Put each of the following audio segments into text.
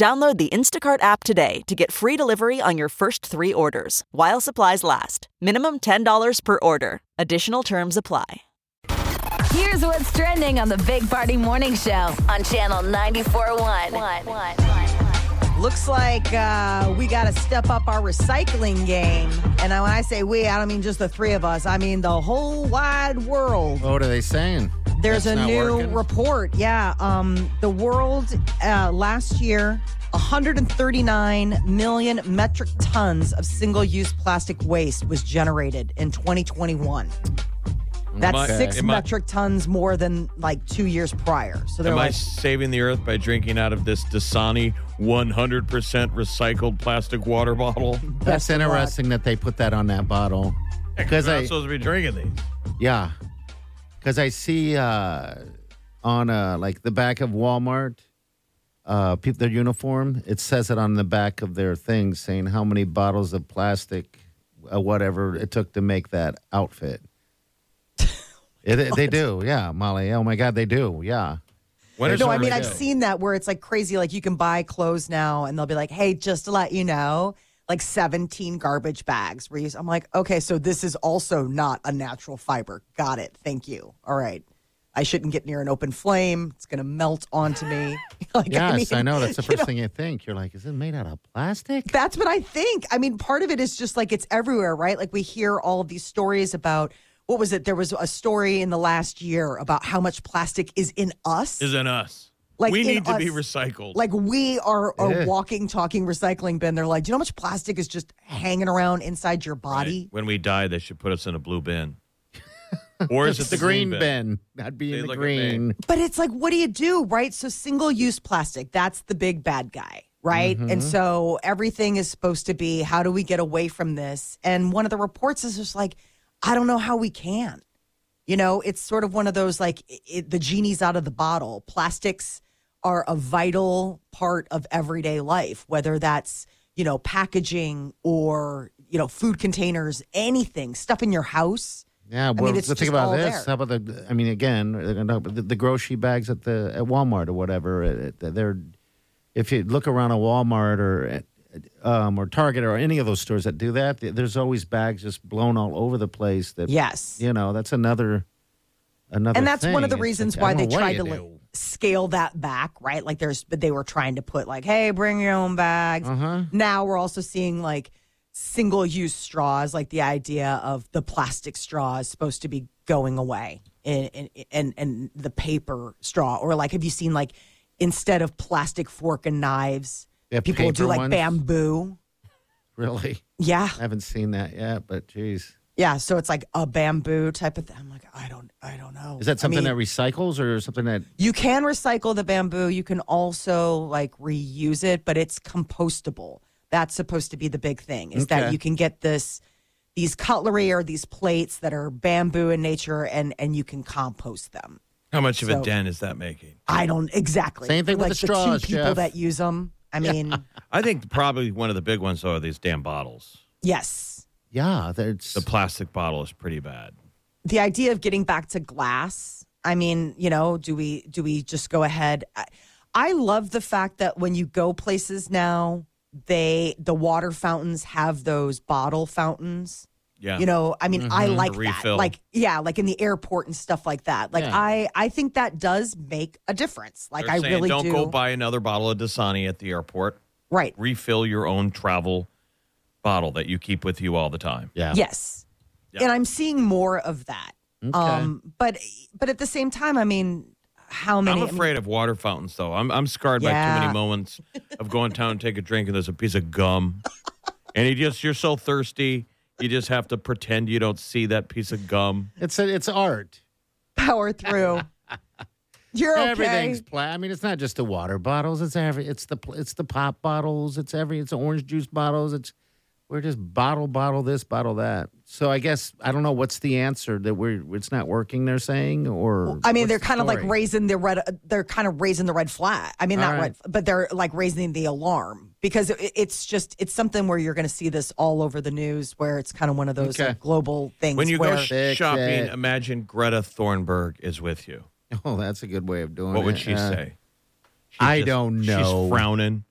Download the Instacart app today to get free delivery on your first three orders while supplies last. Minimum $10 per order. Additional terms apply. Here's what's trending on the Big Party Morning Show on Channel 94.1. Looks like uh, we got to step up our recycling game. And when I say we, I don't mean just the three of us. I mean the whole wide world. What are they saying? There's That's a new working? report. Yeah. Um, the world uh, last year, 139 million metric tons of single use plastic waste was generated in 2021. That's Am I- six am I- metric tons more than like two years prior. So they're Am I saving the earth by drinking out of this Dasani 100% recycled plastic water bottle? That's Best interesting that they put that on that bottle. Because Because I'm supposed to be drinking these. yeah, because I see uh, on uh, like the back of Walmart, uh, people their uniform. It says it on the back of their thing, saying how many bottles of plastic, uh, whatever it took to make that outfit. It, they do, yeah, Molly. Oh my God, they do, yeah. When is No, I mean? I've seen that where it's like crazy. Like you can buy clothes now, and they'll be like, "Hey, just to let you know, like 17 garbage bags." Where you, I'm like, "Okay, so this is also not a natural fiber. Got it. Thank you. All right, I shouldn't get near an open flame. It's gonna melt onto me." like, Yes, I, mean, know. That's the you first know, thing you think. You're like, is it made out of plastic? That's what I think. I mean, part of it is just like it's everywhere, right? Like we hear all of these stories about. What was it? There was a story in the last year about how much plastic is in us. Is in us. Like we in need to be recycled. Like we are a Yeah. walking, talking recycling bin. They're like, do you know how much plastic is just hanging around inside your Right. body? When we die, they should put us in a blue bin. or is it the green bin. That'd be See, in the look at me. green. But it's like, what do you do, right? So single use plastic, that's the big bad guy, right? Mm-hmm. And so everything is supposed to be, how do we get away from this? And one of the reports is just like, I don't know how we can. You know, it's sort of one of those like it, it- the genie's out of the bottle. Plastics are a vital part of everyday life, whether that's, you know, packaging or, you know, food containers, anything, stuff in your house. Yeah, mean, well, it's the thing about this, there. how about the? I mean, again, uh, the, the grocery bags at the at Walmart or whatever. it- it- They're if you look around a Walmart or um, or Target or any of those stores that do that, there's always bags just blown all over the place. That Yes. you know, that's another another. and that's one of the thing. It's reasons like, why they tried to like, scale that back right like there's but they were trying to put like hey bring your own bags Uh-huh. now we're also seeing like single use straws like the idea of the plastic straw is supposed to be going away and and and, and the paper straw or like have you seen like instead of plastic fork and knives Yeah, people do like ones. bamboo Really, yeah I haven't seen that yet, but geez, yeah so it's like a bamboo type of thing i'm like i don't i don't know is that I something mean, that recycles or something that? You can recycle the bamboo. You can also like reuse it, but it's compostable. That's supposed to be the big thing is that you can get this these cutlery or these plates that are bamboo in nature and and you can compost them. How much of So- a dent is that making? I don't exactly. Same thing For, with like the straws, two people Jeff. that use them. I mean, I think probably one of the big ones though are these damn bottles. yes. Yeah, there's The plastic bottle is pretty bad. the idea of getting back to glass i mean you know do we do we just go ahead I, I love the fact that when you go places now they the water fountains have those bottle fountains Yeah. you know i mean i like that like yeah like in the airport and stuff like that like Yeah. i i think that does make a difference like They're i saying really don't do go buy another bottle of Dasani at the airport. right Refill your own travel bottle that you keep with you all the time. yeah. yes Yeah. and i'm seeing more of that um but but at the same time i mean how many I'm I mean, afraid of water fountains, though. I'm I'm scarred by too many moments of going down and take a drink, and there's a piece of gum, and you just you're so thirsty, you just have to pretend you don't see that piece of gum. It's a, it's art. power through You're okay. Everything's pla- I mean, it's not just the water bottles. It's every. It's the it's the pop bottles. It's every. It's the orange juice bottles. It's we're just bottle bottle this bottle that. So I guess I don't know what's the answer that we're it's not working. They're saying or I mean, they're the kind of like raising the red. They're kind of raising the red flag. I mean, All not right. red, but they're like raising the alarm because it, it's just it's something where you're going to see this all over the news, where it's kind of one of those Okay. like, global things. When you where, go Fix shopping, it. imagine Greta Thunberg is with you. Oh, that's a good way of doing it. What would she Uh, say? She's I don't know. She's frowning.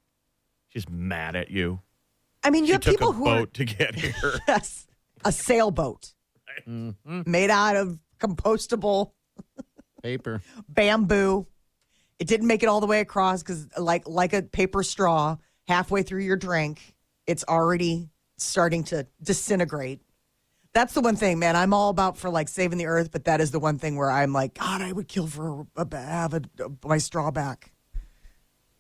She's mad at you. I mean, you She have took people a who boat are to get here. yes, a sailboat Mm-hmm. made out of compostable paper. bamboo. It didn't make it all the way across because, like, like a paper straw, halfway through your drink, it's already starting to disintegrate. That's the one thing, man. I'm all about for like saving the earth, but that is the one thing where I'm like, God, I would kill for a, a, have a, my straw back.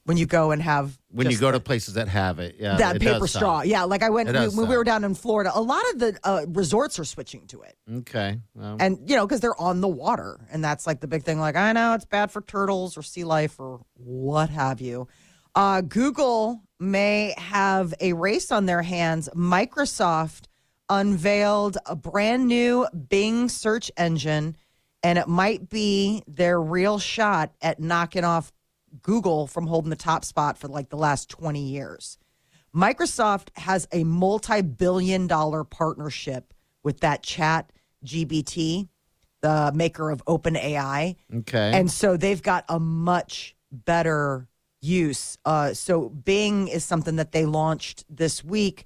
When you go and have When you go the- to places that have it, yeah, that it paper straw, yeah. Like I went we, when we were down in Florida. A lot of the uh, resorts are switching to it. Okay, well, and you know because they're on the water and that's like the big thing like i know it's bad for turtles or sea life or what have you. Uh, google may have a race on their hands. Microsoft unveiled a brand new bing search engine and it might be their real shot at knocking off google from holding the top spot for like the last 20 years Microsoft has a multi billion dollar partnership with that chat GBT, the maker of OpenAI. okay. And so they've got a much better use. Uh, so Bing is something that they launched this week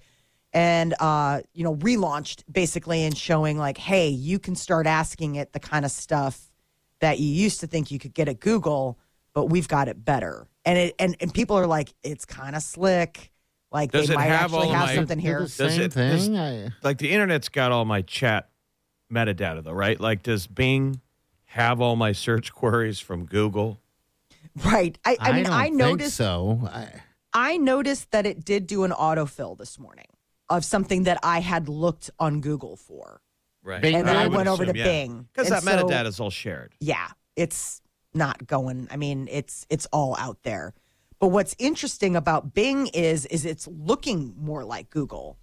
and, uh, you know, relaunched basically and showing like, hey, you can start asking it the kind of stuff that you used to think you could get at Google, but we've got it better. And it and, and people are like, it's kind of slick. Like Does they it might have actually all have my- something here. the same Does it- does- thing. I, like the internet's got all my chat metadata, though, right? Like, does Bing have all my search queries from Google? Right. I, I mean, don't I think noticed so. I, I noticed that it did do an autofill this morning of something that I had looked on Google for. Right. Bing And then I would went over to assume, Bing. Because that so- metadata is all shared. yeah, it's not going. I mean, it's it's all out there. But what's interesting about Bing is is it's looking more like Google.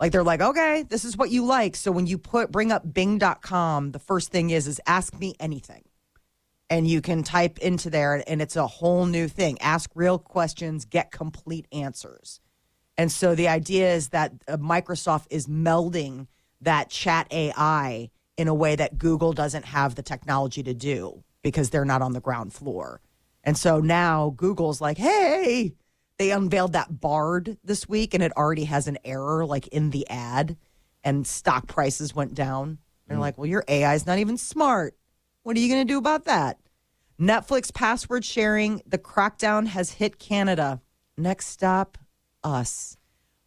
Like they're like, okay, this is what you like. So when you put bring up Bing.com, the first thing is is ask me anything. And you can type into there and it's a whole new thing. Ask real questions, get complete answers. And so the idea is that uh, Microsoft is melding that chat AI in a way that Google doesn't have the technology to do because they're not on the ground floor. And so now Google's like, hey, they unveiled that Bard this week and it already has an error like in the ad and stock prices went down. They're like, well, your AI is not even smart. What are you going to do about that? Netflix password sharing, the crackdown has hit Canada. Next stop, us.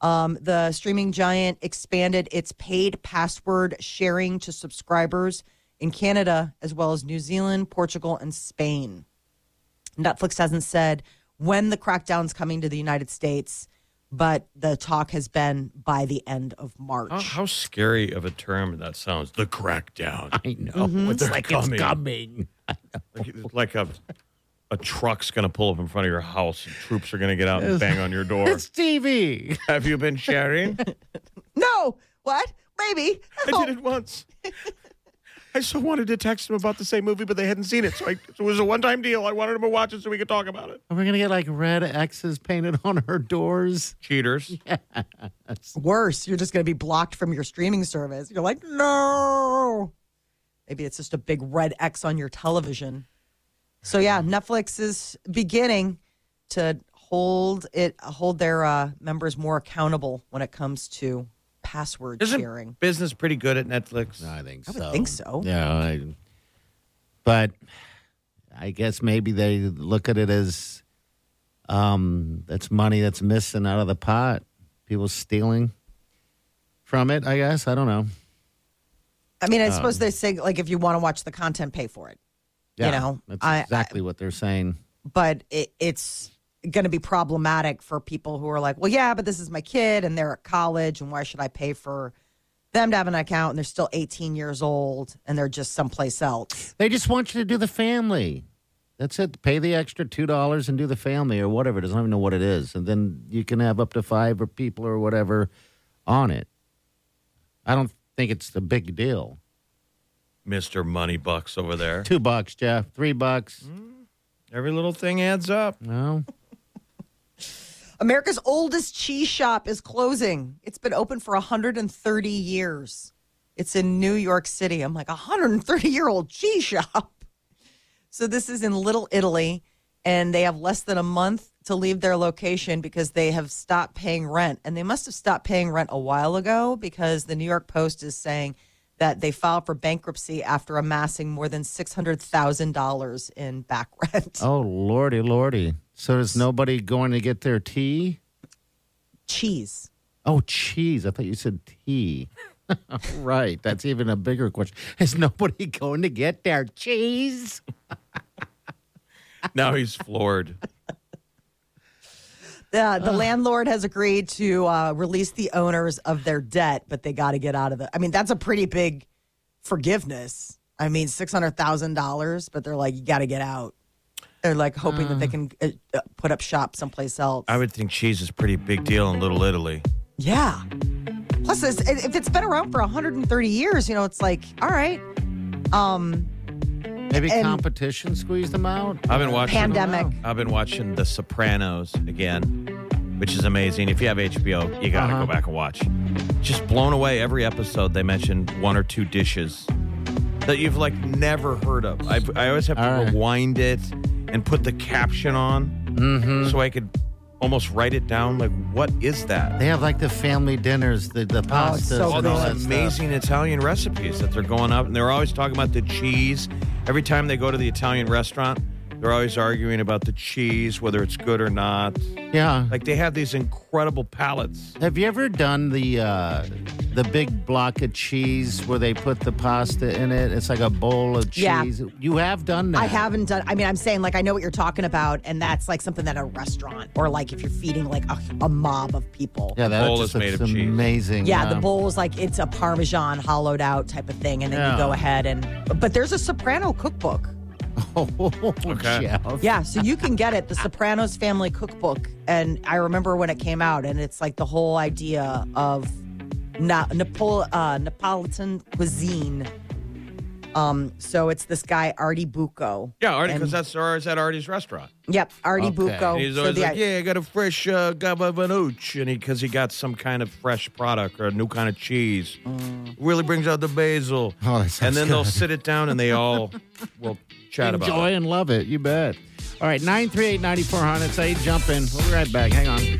Um, the streaming giant expanded its paid password sharing to subscribers in Canada, as well as New Zealand, Portugal, and Spain. Netflix hasn't said when the crackdown's coming to the United States, but the talk has been by the end of March. How, how scary of a term that sounds. The crackdown. I know. Mm-hmm. It's like coming. it's coming. Like, like a a truck's going to pull up in front of your house and troops are going to get out and bang on your door. It's TV. Have you been sharing? No, what? Maybe. I did it once. I so wanted to text them about the same movie, but they hadn't seen it. So, I, so it was a one time deal. I wanted them to watch it so we could talk about it. Are we gonna get like red X's painted on our doors? Cheaters. Worse, you're just going to be blocked from your streaming service. You're like, no. Maybe it's just a big red X on your television. So yeah, Netflix is beginning to hold it hold their uh, members more accountable when it comes to password Isn't sharing. business pretty good at Netflix? I think I so. would think so. Yeah, I, but I guess maybe they look at it as um, that's money that's missing out of the pot. People stealing from it. I guess I don't know. I mean, I suppose they say like if you want to watch the content, pay for it. Yeah, You know, that's I- exactly what they're saying. but it, it's going to be problematic for people who are like, well, yeah, but this is my kid and they're at college, and why should I pay for them to have an account and they're still 18 years old and they're just someplace else? They just want you to do the family. That's it. Pay the extra two dollars and do the family or whatever. It is. I don't even know what it is, and then you can have up to five or people or whatever on it. I don't think it's a big deal. Mr. Money Bucks over there. Two bucks, Jeff. Three bucks. Mm-hmm. Every little thing adds up. No. America's oldest cheese shop is closing. It's been open for 130 years. It's in New York City. I'm like, 130 year old cheese shop. So this is in Little Italy, and they have less than a month to leave their location because they have stopped paying rent. And they must have stopped paying rent a while ago because the New York Post is saying that they filed for bankruptcy after amassing more than $600,000 in back rent. Oh lordy, lordy. So is nobody going to get their tea? Cheese. Oh, cheese. I thought you said tea. right. That's even a bigger question. Is nobody going to get their cheese? Now he's floored. The, the landlord has agreed to uh, release the owners of their debt, but they got to get out of the. I mean, that's a pretty big forgiveness. I mean, six hundred thousand dollars, but they're like, you got to get out. They're like hoping that they can uh, uh, put up shop someplace else. I would think cheese is a pretty big deal in Little Italy. yeah. Plus, it's, if it's been around for 130 years, you know, it's like, all right. Um, Maybe And- competition squeezed them out? I've been watching pandemic. I've been watching The Sopranos again, which is amazing. If you have HBO, you got to Uh-huh. go back and watch. Just blown away. Every episode, they mention one or two dishes that you've like never heard of. I, I always have to All right. rewind it and put the caption on Mm-hmm. so I could almost write it down. Like, what is that? They have like the family dinners, the, the pastas, it's so all and all good. these stuff. amazing Italian recipes that they're going up, and they're always talking about the cheese. Every time they go to the Italian restaurant, they're always arguing about the cheese, whether it's good or not. Yeah. Like they have these incredible palettes. Have you ever done the uh, the big block of cheese where they put the pasta in it? It's like a bowl of Yeah. cheese. You have done that. I haven't done. I mean, I'm saying like I know what you're talking about, and that's like something at a restaurant or like if you're feeding like a, a mob of people. Yeah, that bowl just is made looks of cheese. amazing. Yeah, the bowl is like it's a Parmesan hollowed out type of thing, and then Yeah. you go ahead and. But there's a Soprano cookbook. Oh, Okay. Jeff. Yeah, so you can get it, the Sopranos Family Cookbook, and I remember when it came out, and it's like the whole idea of na- Napol- uh, Neapolitan cuisine. Um, so it's this guy Artie Bucco. Yeah, Artie, because that's ours at Artie's restaurant. Yep, Artie Okay. Bucco. And he's So always the- like, "Yeah, I got a fresh uh, gabba vanouche," and he because he got some kind of fresh product or a new kind of cheese. Really brings out the basil. Oh, that sounds and then they'll sit it down and they all will chat about Enjoy it. and love it. You bet. All right, 938 9400. Say jump in. We'll be right back. Hang on.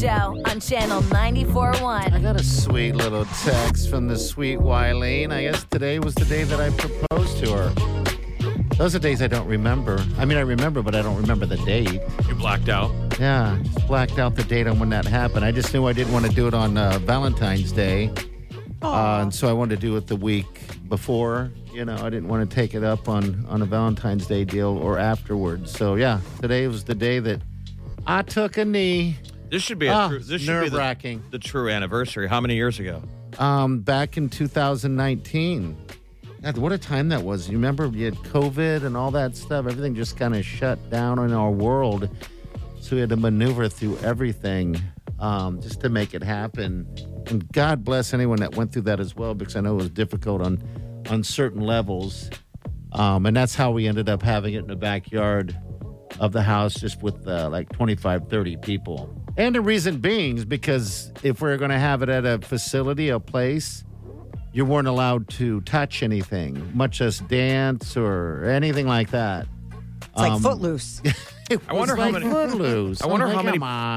Show on Channel 94.1. I got a sweet little text from the sweet Wileen. I guess today was the day that I proposed to her. Those are days I don't remember. I mean, I remember, but I don't remember the date. You blacked out. Yeah, just blacked out the date on when that happened. I just knew I didn't want to do it on uh, Valentine's Day Uh, and so I wanted to do it the week before. You know, I didn't want to take it up on on a Valentine's Day deal or afterwards. So yeah, today was the day that I took a knee. This should be a Ah, true, this should be the, the true anniversary. How many years ago? Um, back in 2019. God, what a time that was. You remember you had COVID and all that stuff. Everything just kind of shut down in our world. So we had to maneuver through everything um, just to make it happen. And God bless anyone that went through that as well, because I know it was difficult on on certain levels. Um, and that's how we ended up having it in the backyard of the house, just with uh, like 25, 30 people. And the reason being is because if we are going to have it at a facility, a place, you weren't allowed to touch anything, much as dance or anything like that. It's like footloose. It I wonder was how many- Footloose. I wonder I'm how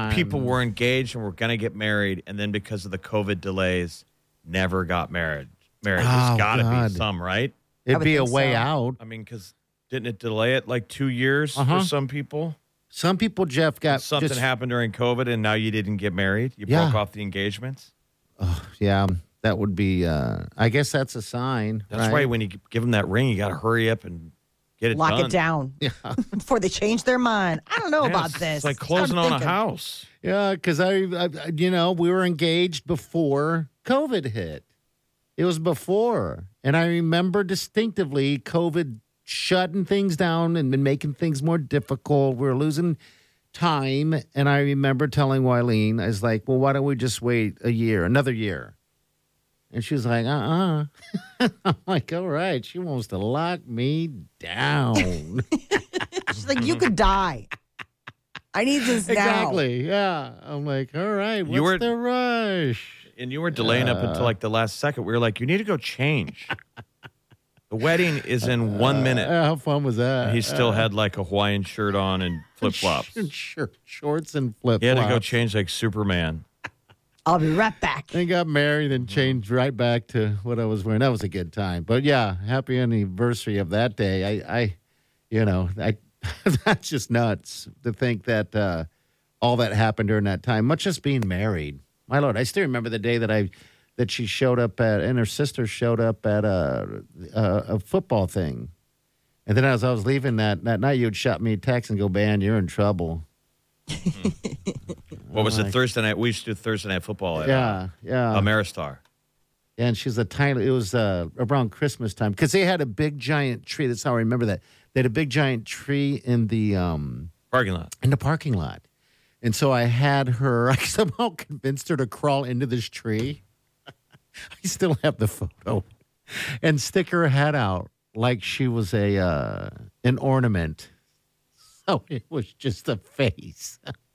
many people were engaged and were going to get married, and then because of the COVID delays, never got married. Married. Oh, There's got to be some, right? It'd be a way so. out. I mean, because didn't it delay it like two years Uh-huh. for some people? Some people, Jeff, got Something just, happened during COVID, and now you didn't get married. You Yeah. broke off the engagements. Oh, Yeah, that would be. Uh, I guess that's a sign. That's right? why when you give them that ring, you got to hurry up and get it Lock done. it down before they change their mind. I don't know Yeah, about it's- this. It's like closing on a house. Yeah, because I, I, I- you know, we were engaged before COVID hit. It was before, and I remember distinctively COVID shutting things down and been making things more difficult. We were losing time, and I remember telling Wileen, I was like, "Well, why don't we just wait a year, another year?" And she was like, "Uh, uh I'm like, "All right." She wants to lock me down. She's like, you could die. I need this now. exactly. Yeah. I'm like, "All right. What's were- the rush?" And you were delaying up until like the last second. We were like, you need to go change. the wedding is in one minute. Uh, how fun was that? he still had like a Hawaiian shirt on and flip flops. Sure, shorts and flip He had to go change like Superman. I'll be right back. And got married and changed right back to what I was wearing. That was a good time. But yeah, happy anniversary of that day. I, I you know, I that's just nuts to think that uh, all that happened during that time. Much as being married. My lord, I still remember the day that I that she showed up at and her sister showed up at a a, a football thing. And then as I was leaving that that night, you'd shot me a text and go, "Man, you're in trouble." What was Like- it Thursday night? We used to do Thursday night football at Yeah, yeah. uh, Ameristar. and she's a tiny. It was uh, around Christmas time because they had a big giant tree. That's how I remember that. They had a big giant tree in the um Parking lot. in the parking lot, and so I had her. I somehow convinced her to crawl into this tree. I still have the photo, and stick her head out like she was a uh, an ornament. So it was just a face.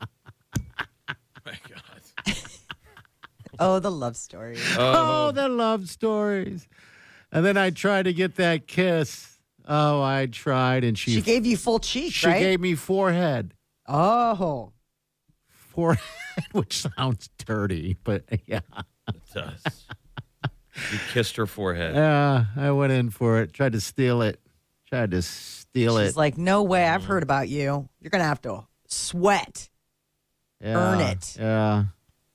my God. Oh, the love story. Oh, the love stories. And then I tried to get that kiss. Oh, I tried, and she She gave you full cheek, she right? gave me forehead, oh, forehead, which sounds dirty, but yeah, It does. You kissed her forehead. yeah, I went in for it. Tried to steal it. Tried to steal she's it. She's like, no way. I've heard about you. You're gonna have to sweat. yeah, earn it. Yeah,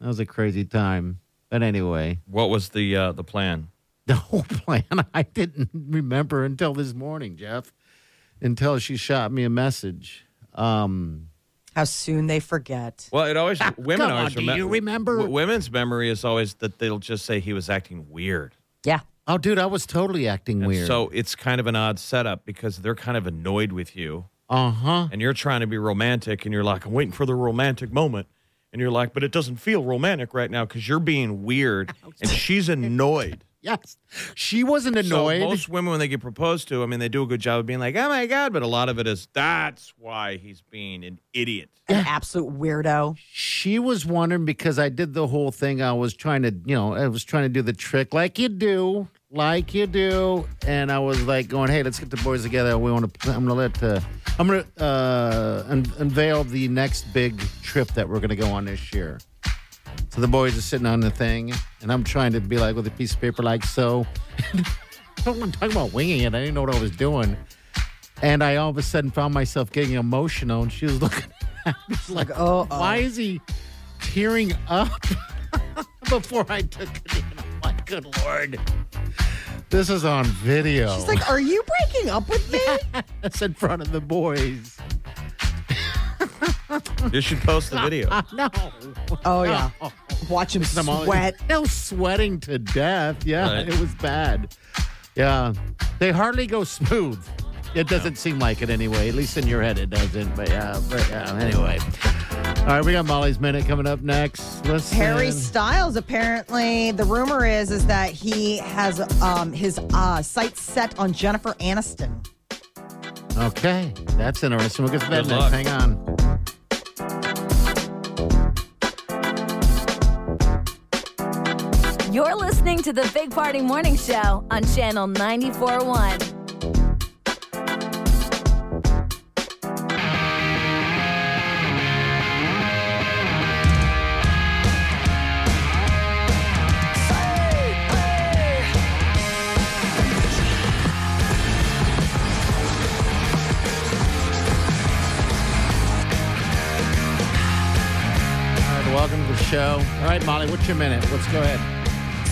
that was a crazy time. But anyway, What was the uh, the plan? the whole plan I didn't remember until this morning, Jeff. Until she shot me a message. Um, How soon they forget. Well, it always women come always on, do you remember? w- women's memory is always that they'll just say he was acting weird. Yeah. oh, dude, I was totally acting And weird. So it's kind of an odd setup because they're kind of annoyed with you uh huh. and you're trying to be romantic and you're like, I'm waiting for the romantic moment. And you're like, but it doesn't feel romantic right now because you're being weird and she's annoyed. Yes. She wasn't annoyed. So most women, when they get proposed to, I mean, they do a good job of being like, oh my God. But a lot of it is, that's why he's being an idiot. An absolute weirdo. she was wondering because I did the whole thing. I was trying to, you know, I was trying to do the trick like you do, like you do. And I was like going, hey, let's get the boys together. We want to, I'm going to let, uh, I'm going to uh, un- unveil the next big trip that we're going to go on this year. So the boys are sitting on the thing, and I'm trying to be like with a piece of paper, like so. I'm talking about winging it. I didn't know what I was doing. And I all of a sudden found myself getting emotional, and she was looking at me like, oh, why is he tearing up before I took it in? I'm like, Good lord. This is on video. She's like, "Are you breaking up with me?" That's in front of the boys. You should post the video. No. Oh yeah. Watch him I'm all- sweat. They sweating to death. Yeah, Right. it was bad. Yeah. They hardly go smooth. It doesn't seem like it anyway. At least in your head it doesn't. But yeah, but yeah, anyway. All right, we got Molly's minute coming up next. Listen. Harry Styles apparently the rumor is is that he has um his uh sights set on Jennifer Aniston. Okay, that's interesting. We'll get to that Good next. luck. Hang on. You're listening to the Big Party Morning Show on Channel 94.1. All right, welcome to the show. All right, Molly, what's your minute? Let's go ahead.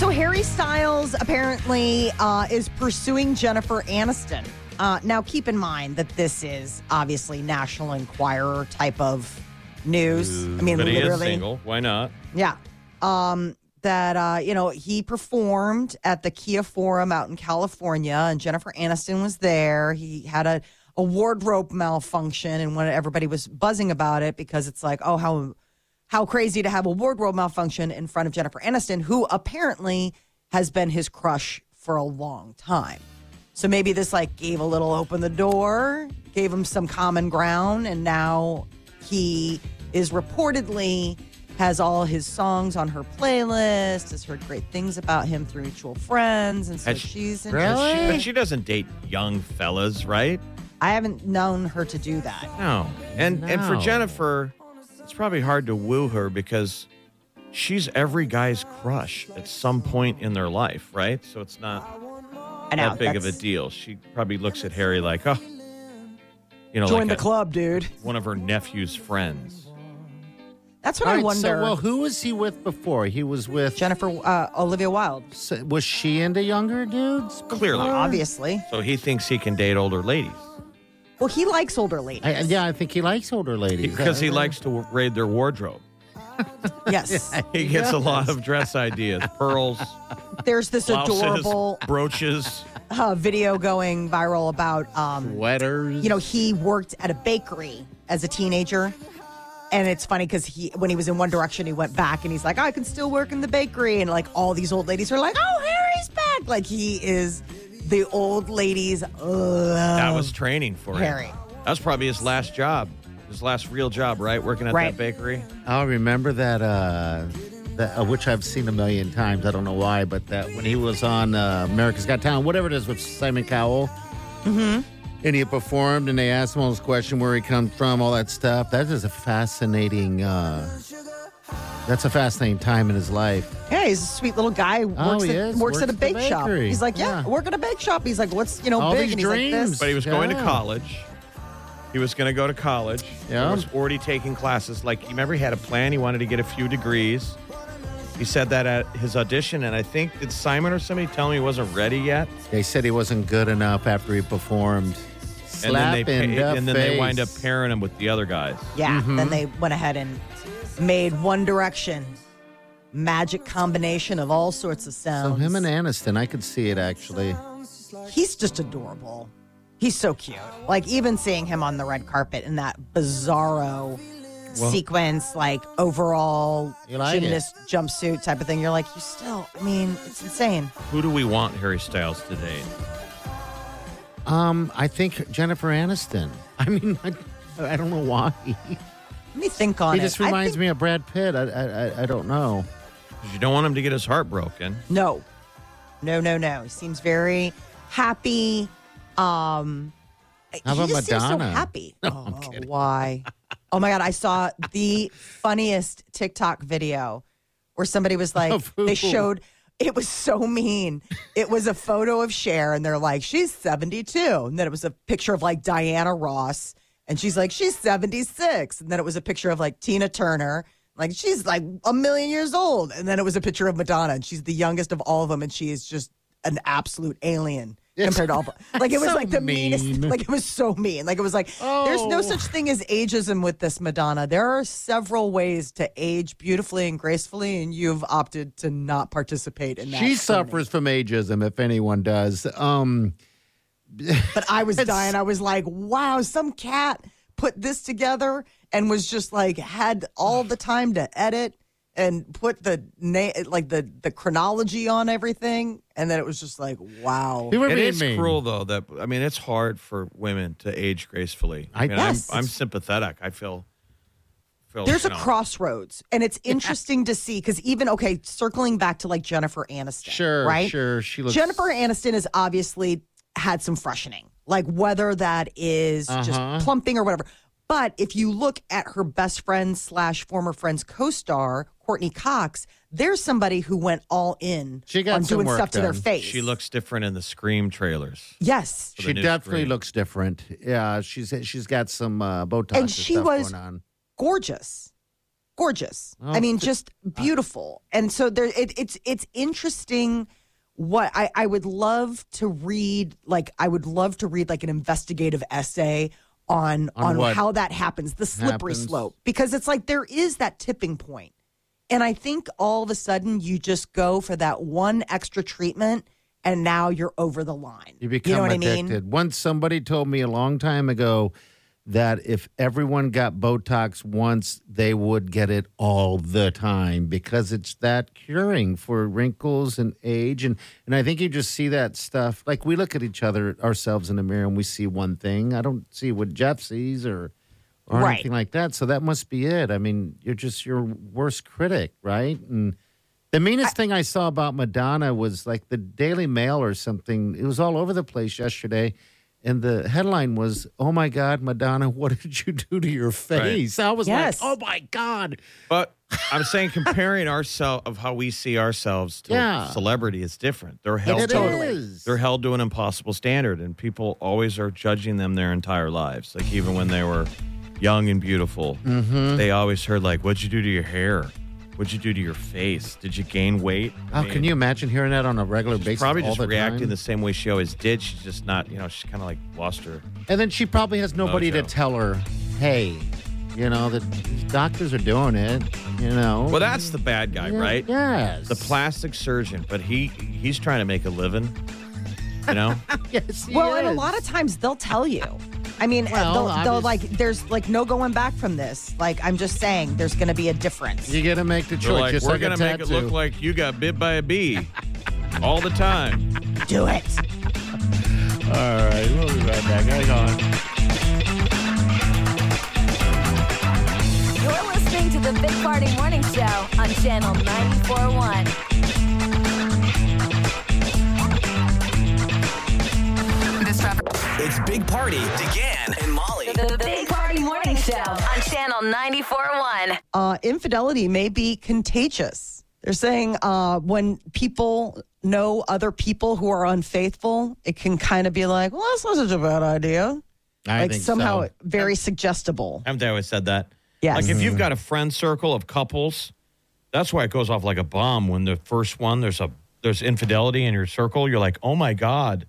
So Harry Styles apparently uh, is pursuing Jennifer Aniston. Uh, now, keep in mind that this is obviously National Enquirer type of news. I mean, but he literally, is single. Why not? yeah. Um, that uh, you know he performed at the Kia Forum out in California, and Jennifer Aniston was there. He had a a wardrobe malfunction, and when everybody was buzzing about it because it's like, oh, how how crazy to have a wardrobe malfunction in front of Jennifer Aniston, who apparently has been his crush for a long time. So maybe this like gave a little open the door, gave him some common ground, and now he is reportedly has all his songs on her playlist, has heard great things about him through mutual friends, and so Has she- she's But she, interested. but she doesn't date young fellas, right? I haven't known her to do that. No. And and for Jennifer, it's probably hard to woo her because she's every guy's crush at some point in their life, right? So it's not I know that big of a that's- deal. She probably looks at Harry like, oh, you know, Join like the a- club, dude. one of her nephew's friends. That's what All I right, wonder. So, well, who was he with before? He was with. Jennifer uh, Olivia Wilde, So, was she into younger dudes? Clearly. obviously. So he thinks he can date older ladies Well, he likes older ladies. I, yeah, I think he likes older ladies because he Uh, likes to raid their wardrobe. yes. He gets a lot of dress ideas, pearls, There's this blouses, adorable brooches. uh, video going viral about, um, sweaters. you know, he worked at a bakery as a teenager. And it's funny because he, when he was in One Direction, he went back and he's like, I can still work in the bakery. And like all these old ladies are like, oh, Harry's back. Like he is the old ladies. Love That was training for him. That was probably his last job, his last real job, right? Working at Right. that bakery. I'll remember that, uh, that uh, which I've seen a million times. I don't know why, but that when he was on uh, America's Got Talent, whatever it is with Simon Cowell, mm-hmm. and he performed, and they asked him all this question where he comes from, all that stuff. That is a fascinating. Uh, that's a fascinating time in his life. Yeah, he's a sweet little guy. Works, Oh, he at, is. works, Works at a bake shop. He's like, yeah, Yeah. work at a bake shop. He's like, what's you know All big? these and he's like, dreams. this. But he was going to college. He was going to go to college. Yeah. He was already taking classes. Like, remember, he had a plan. He wanted to get a few degrees. He said that at his audition, and I think did Simon or somebody tell him he wasn't ready yet? They said he wasn't good enough after he performed. And then they Slap in pa- the and then they wind up pairing him with the other guys. Yeah. Mm-hmm. Then they went ahead and made One Direction. Magic combination of all sorts of sounds. So him and Aniston, I could see it actually. he's just adorable. He's so cute. Like even seeing him on the red carpet in that bizarro sequence, like overall You like it? gymnast jumpsuit type of thing. You're like, you still. I mean, it's insane. Who do we want Harry Styles to date? Um, I think Jennifer Aniston. I mean, I, I don't know why. Let me think on He it. just reminds think- me of Brad Pitt. I, I, I- I don't know. 'Cause you don't want him to get his heart broken. No, no, no, no. He seems very happy. Um, How he about just seems so Madonna? happy. No, oh, I'm kidding. why? Oh my god! I saw the funniest TikTok video where somebody was like, Of who? they showed. It was so mean. It was a photo of Cher, and they're like, she's 72. And then it was a picture of like Diana Ross, and she's like, she's 76. And then it was a picture of like Tina Turner, Like she's like a million years old. And then it was a picture of Madonna, and she's the youngest of all of them, and she is just an absolute alien compared to all. Like it was so like the meanest. Like it was so mean. Like it was like there's no Oh. such thing as ageism with this Madonna. There are several ways to age beautifully and gracefully, and you've opted to not participate in that. She suffers from ageism, if anyone does. Um, But I was dying. I was like, wow, some cat put this together and was just like had all the time to edit and put the na- like the the chronology on everything, and then it was just like, wow. you were It being mean. cruel though that I mean it's hard for women to age gracefully. I- I mean, Yes. I'm, I'm sympathetic. I feel. feel There's you a know, crossroads, and it's interesting to see because even okay, circling back to like Jennifer Aniston, Sure, right? sure. She looks Jennifer Aniston is obviously had some freshening, like whether that is Uh-huh. just plumping or whatever. But if you look at her best friend slash former friend's co-star Courteney Cox, there's somebody who went all in She got on doing work stuff to their face. She looks different in the Scream trailers. yes, She definitely Scream. looks different. Yeah, she's she's got some uh, Botox And she stuff was- going on. gorgeous gorgeous Oh, i mean just beautiful and so there it, it's it's interesting what I, I would love to read like i would love to read like an investigative essay on On on, how that happens the slippery happens? slope because it's like there is that tipping point and i think all of a sudden you just go for that one extra treatment and now you're over the line You become know what addicted. i mean Once somebody told me a long time ago that if everyone got Botox once, they would get it all the time because it's that curing for wrinkles and age. And and I think you just see that stuff. Like we look at each other ourselves in the mirror and we see one thing. I don't see what Jeff sees or or Right. anything like that. So that must be it. I mean, you're just your worst critic, right? And the meanest thing I saw about Madonna was like the Daily Mail or something. It was all over the place yesterday. And the headline was, Oh my God, Madonna, what did you do to your face? I was Yes. like, Oh my God. But I'm saying comparing ourselves of how we see ourselves to Yeah. celebrity is different. They're held It to is. they're held to an impossible standard, and people always are judging them their entire lives. Like even when they were young and beautiful, Mm-hmm. they always heard like, "What'd you do to your hair? What'd you do to your face? Did you gain weight?" I How mean, can you imagine hearing that on a regular She's basis? probably all just the reacting time? the same way she always did. She's just not, you know, she's kind of like lost her. And then she probably has nobody to Mojo. tell her, Hey, you know, the doctors are doing it, you know. Well, that's the bad guy, Yeah, right? Yes. The plastic surgeon, but he he's trying to make a living. You know, Yes, he Well, and a lot of times they'll tell you. I mean, uh, Well, they'll, they'll obvious- like, there's like no going back from this. Like, I'm just saying, there's going to be a difference. You got to make the choice. like, just we're like gonna make it look like you got bit by a bee all the time. Do it. All right, we'll be right back. Hang on. You're listening to the Big Party Morning Show on Channel 94.1. It's Big Party, DeGan and Molly. The Big Party Morning Show on Channel 94.1. Uh, infidelity may be contagious. They're saying uh, when people know other people who are unfaithful, it can kind of be like, well, that's not such a bad idea. I like think somehow so. very suggestible. Haven't they always said that? Yes. Like if you've got a friend circle of couples, that's why it goes off like a bomb. When the first one there's a there's infidelity in your circle, you're like, oh my god.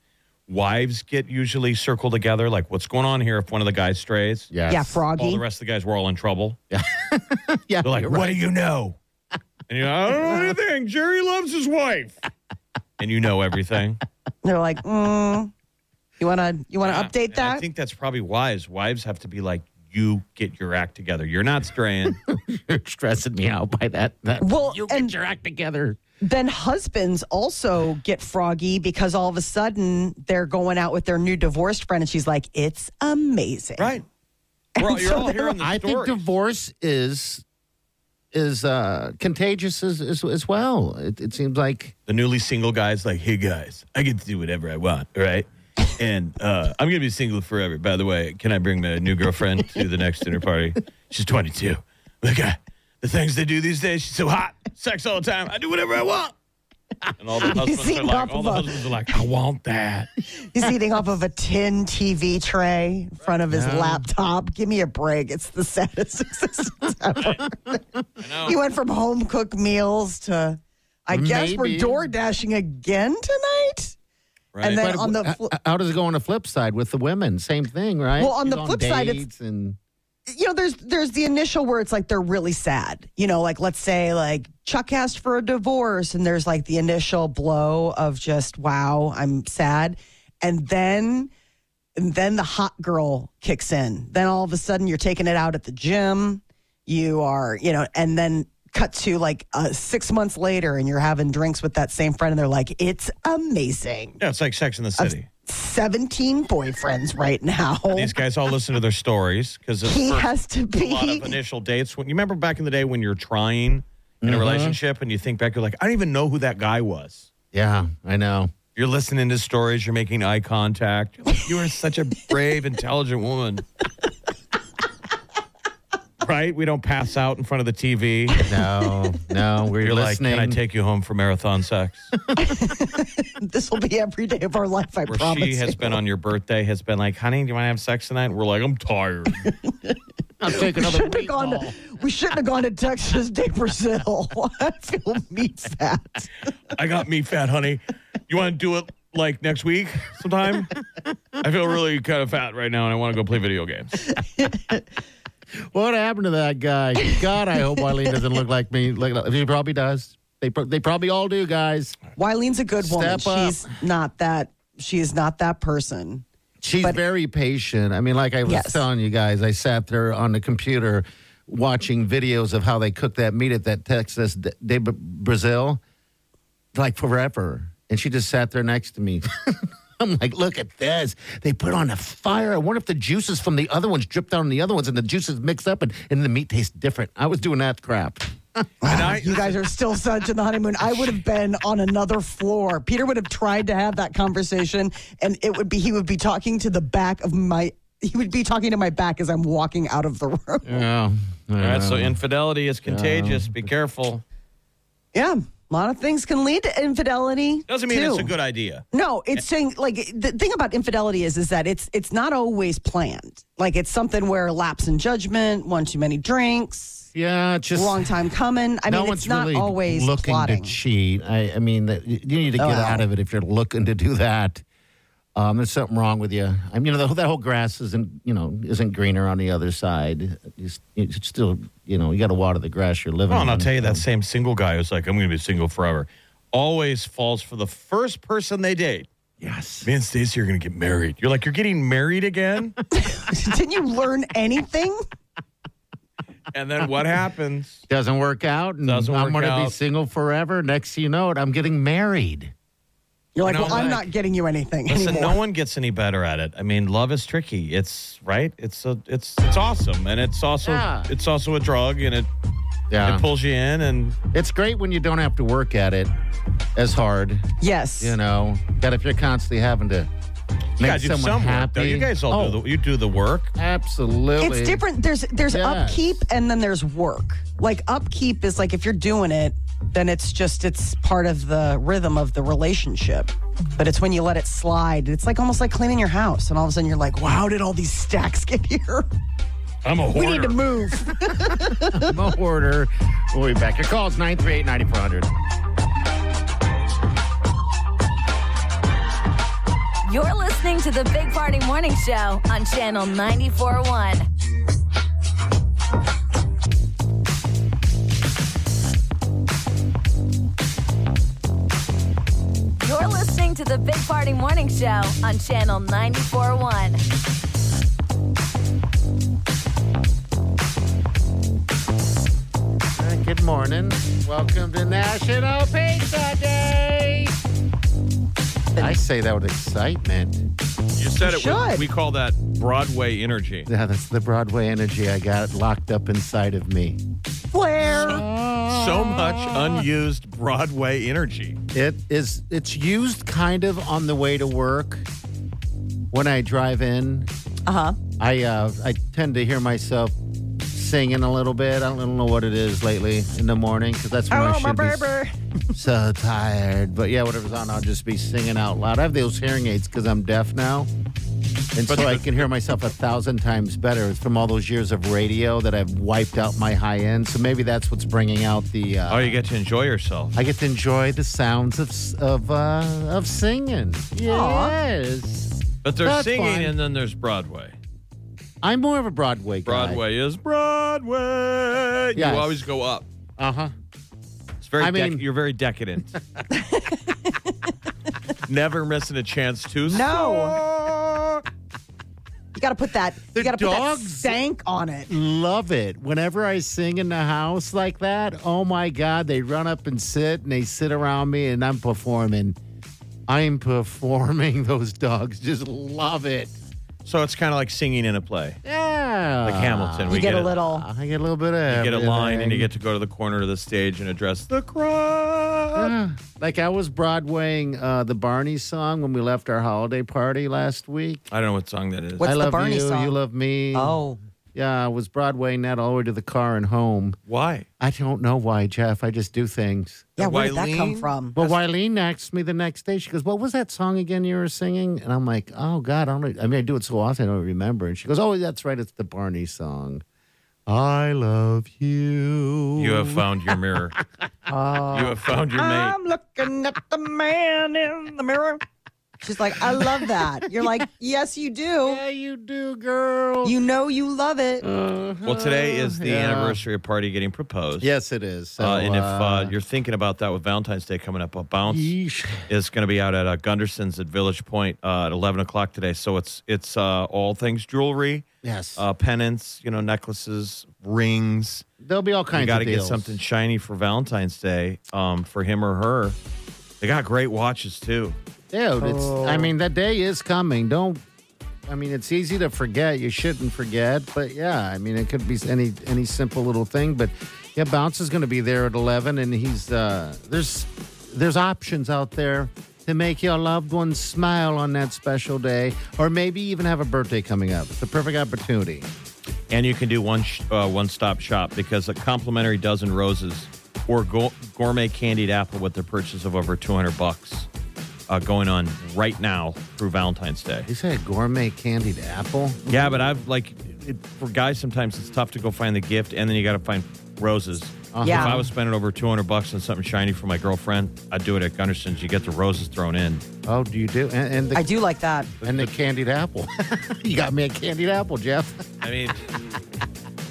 Wives get usually circled together. Like, what's going on here? If one of the guys strays, Yes. Yeah, Froggy. all the rest of the guys were all in trouble. Yeah, yeah. They're like, what right. do you know? And you're like, I don't know anything. Jerry loves his wife. And you know everything. They're like, mm, you want to you want to Yeah, update and that? I think that's probably wise. Wives have to be like, you get your act together. You're not straying. You're stressing me out by that. that Well, you and- get your act together. then husbands also get froggy because all of a sudden they're going out with their new divorced friend and she's like, it's amazing. right. We're all, you're all hearing the I think divorce is is uh, contagious as, as as well. It, it seems like the newly single guy's like, hey guys, I get to do whatever I want, right? And uh, I'm gonna be single forever. By the way, can I bring my new girlfriend to the next dinner party? She's 22. Look at the things they do these days. She's so hot, sex all the time. I do whatever I want. And all the husbands are like, all the a- husbands are like, I want that. He's eating off of a tin TV tray in front of his laptop. Give me a break. It's the saddest existence ever. know. He went from home cooked meals to, I guess we're door dashing again tonight. Right? And then But on the h- fl- how does it go on the flip side with the women? Same thing, right? Well, on You the go flip side, it's- and you know, there's there's the initial where it's like they're really sad. You know, like let's say like Chuck asked for a divorce, and there's like the initial blow of just wow, I'm sad, and then and then the hot girl kicks in. Then all of a sudden you're taking it out at the gym. You are, you know, and then cut to like uh, six months later, and you're having drinks with that same friend, and they're like, it's amazing. yeah, it's like Sex in the City. 17 boyfriends right now. These guys all listen to their stories because He has to a lot be. of initial dates. When you remember back in the day when you're trying in Mm-hmm. a relationship and you think back, you're like, I don't even know who that guy was. yeah, I know. You're listening to stories. You're making eye contact. You're like, you are such a brave, intelligent woman. right? We don't pass out in front of the TV. No, no, we're You're like, listening. can I take you home for marathon sex? This will be every day of our life, I Where promise. she has you. been on your birthday, has been like, honey, do you want to have sex tonight? And we're like, I'm tired. I'll take We another shouldn't, have week gone off. to, we shouldn't have gone to Texas de Brazil. I feel meat fat. I got me fat, honey. You want to do it like next week sometime? I feel really kind of fat right now and I want to go play video games. What happened to that guy? God, I hope Wileen doesn't look like me. Like he probably does. They pro- they probably all do, guys. Wileen's a good woman. Step up. She's not that. She is not that person. She's But- very patient. I mean, like I was Yes. telling you guys, I sat there on the computer watching videos of how they cook that meat at that Texas de, de Brazil, like forever. And she just sat there next to me. I'm like, look at this. They put on a fire. I wonder if the juices from the other ones drip down on the other ones and the juices mix up and, and the meat tastes different. I was doing that crap. And I, You guys are still such in the honeymoon. I would have been on another floor. Peter would have tried to have that conversation, and it would be he would be talking to the back of my. He would be talking to my back as I'm walking out of the room. Yeah. all right, so infidelity is contagious. Be careful. Yeah, a lot of things can lead to infidelity. Doesn't mean too. it's a good idea. No, it's saying like the thing about infidelity is is that it's it's not always planned. Like it's something where lapse in judgment, one too many drinks, yeah, it's just long time coming. I no mean, one's it's not really always looking plotting. to cheat. I, I mean, that you need to oh, get Oh, out of it if you're looking to do that. Um, there's something wrong with you. I mean, you know, the, that whole grass isn't, you know, isn't greener on the other side. You, s- you still, you know, you got to water the grass you're living Well, and I'll on. tell you, that same single guy who's like, I'm going to be single forever, always falls for the first person they date. Yes. Me and Stacey are going to get married. You're like, you're getting married again? Didn't you learn anything? and then what happens? Doesn't work out. And Doesn't I'm going to be single forever. Next thing you know it, I'm getting married. You're like, You well, I'm like- not getting you anything Listen, anymore. no one gets any better at it. I mean, love is tricky. It's right. It's a, it's it's awesome, and it's also Yeah. it's also a drug, and it Yeah. it pulls you in, and It's great when you don't have to work at it as hard, yes. you know. But if you're constantly having to you make gotta someone some happy. work. You guys all oh, do the oh. you do the work. Absolutely. It's different. There's there's Yes. upkeep and then there's work. Like upkeep is like if you're doing it, then it's just it's part of the rhythm of the relationship. But it's when you let it slide. It's like almost like cleaning your house, and all of a sudden you're like, "Wow, how did all these stacks get here? I'm a hoarder. We need to move." I'm a hoarder. We'll be back. Your call is 938 9400. You're listening to the Big Party Morning Show on Channel 94.1. listening to the Big Party Morning Show on Channel 941. Uh, good morning. Welcome to National Pizza Day. I say that with excitement. You said it. should. We, we call that Broadway energy. Yeah, that's the Broadway energy I got locked up inside of me. Where? So much unused Broadway energy. It is. It's used kind of on the way to work. When I drive in, Uh huh. I uh, I tend to hear myself singing a little bit. I don't know what it is lately in the morning because that's when I should be so tired. But yeah, whatever's on, I'll just be singing out loud. I have those hearing aids because I'm deaf now. And But so I can hear myself a thousand times better. It's from all those years of radio that I've wiped out my high end. So maybe that's what's bringing out the. Uh, Oh, you get to enjoy yourself. I get to enjoy the sounds of of uh, of singing. Yes, But there's That's singing, fine. and then there's Broadway. I'm more of a Broadway guy. Broadway is Broadway. Yes. You always go up. Uh huh. It's very. I dec- mean- you're very decadent. Never missing a chance to. No. You got to put that. The you got to put that dogs- stank on it. Love it. Whenever I sing in the house like that, oh my God, they run up and sit and they sit around me and I'm performing. I'm performing. Those dogs just love it. So it's kind of like singing in a play, Yeah. Like Hamilton. You get a a- little. I get a little bit of You get a line, and you get to go to the corner of the stage and address the crowd. Yeah. Like I was Broadwaying uh, the Barney song when we left our holiday party last week. I don't know what song that is. What's I the love Barney you, song? you love me. Oh, Yeah, I was Broadwaying that all the way to the car and home. Why? I don't know why, Jeff. I just do things. yeah. Where did that come Wileen? from? Well, Wileen asked me the next day. She goes, "What was that song again you were singing?" And I'm like, "Oh God, I don't. know. I mean, I do it so often, I don't remember." And she goes, "Oh, that's right. It's the Barney song." I love you. You have found your mirror. Oh. You have found your mate. I'm looking at the man in the mirror. She's like, I love that. You're like, yes, you do. Yeah, you do, girl. You know you love it. Well, today is the Yeah. anniversary of Party getting proposed. Yes, it is. So, uh, and if uh, uh, you're thinking about that with Valentine's Day coming up, a bounce yeesh. is going to be out at uh, Gunderson's at Village Pointe uh, at 11 o'clock today. So it's it's uh, all things jewelry, yes, uh, pennants, you know, necklaces, rings. there'll be all kinds. Of things. You got to of get something shiny for Valentine's Day um, for him or her. They got great watches too. Dude, it's. I mean, that day is coming. Don't. I mean, it's easy to forget. You shouldn't forget. But yeah, I mean, it could be any any simple little thing. But yeah, Bounce is going to be there at eleven, and he's uh, there's there's options out there to make your loved ones smile on that special day, or maybe even have a birthday coming up. It's a perfect opportunity. And you can do one sh- uh, one stop shop because a complimentary dozen roses or go- gourmet candied apple with the purchase of over 200 bucks uh, going on right now through Valentine's Day. You said gourmet candied apple. Yeah, but I've like it, for guys sometimes it's tough to go find the gift and then you got to find roses. Yeah. If I was spending over 200 bucks on something shiny for my girlfriend, I'd do it at Gunderson's. You get the roses thrown in. Oh, do you do? And, and the I do like that. and the candied apple. you got me a candied apple, Jeff. I mean,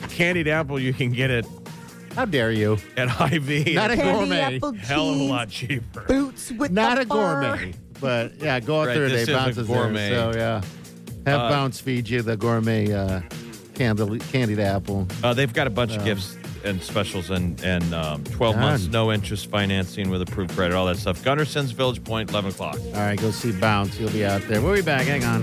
candied apple you can get it How dare you? at Hy-Vee. Not a Candy gourmet. apple hell of a lot cheaper. Boots with Not the a fur. gourmet, but yeah, go out Right, there this today. is a Bounce is gourmet. there, so yeah. Have Uh, Bounce feed you the gourmet uh, candied, candied apple. Uh, they've got a bunch of gifts and specials and and um, 12 months Done. no interest financing with approved credit, all that stuff. Gunderson's Village Pointe, 11 o'clock. All right, go see Bounce. He'll be out there. We'll be back. Hang on.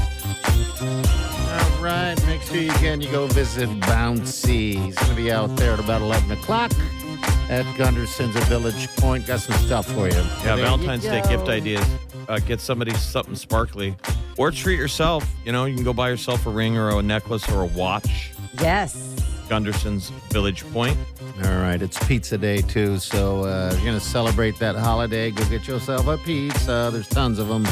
All right, make sure you can. You go visit Bouncy. He's going to be out there at about 11 o'clock at Gunderson's at Village Pointe. Got some stuff for you. Yeah, There you Valentine's Day gift ideas. Uh, get somebody something sparkly or treat yourself. You know, you can go buy yourself a ring or a necklace or a watch. Yes. Gunderson's Village Pointe. All right, it's pizza day too, so uh, you're gonna celebrate that holiday. Go get yourself a pizza. There's tons of them,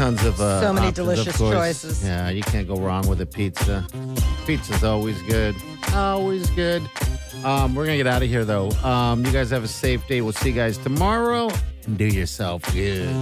tons of uh, So many options, delicious choices. Yeah, you can't go wrong with a pizza. Pizza's always good, always good. Um, we're gonna get out of here though. Um, you guys have a safe day. We'll see you guys tomorrow, and do yourself good.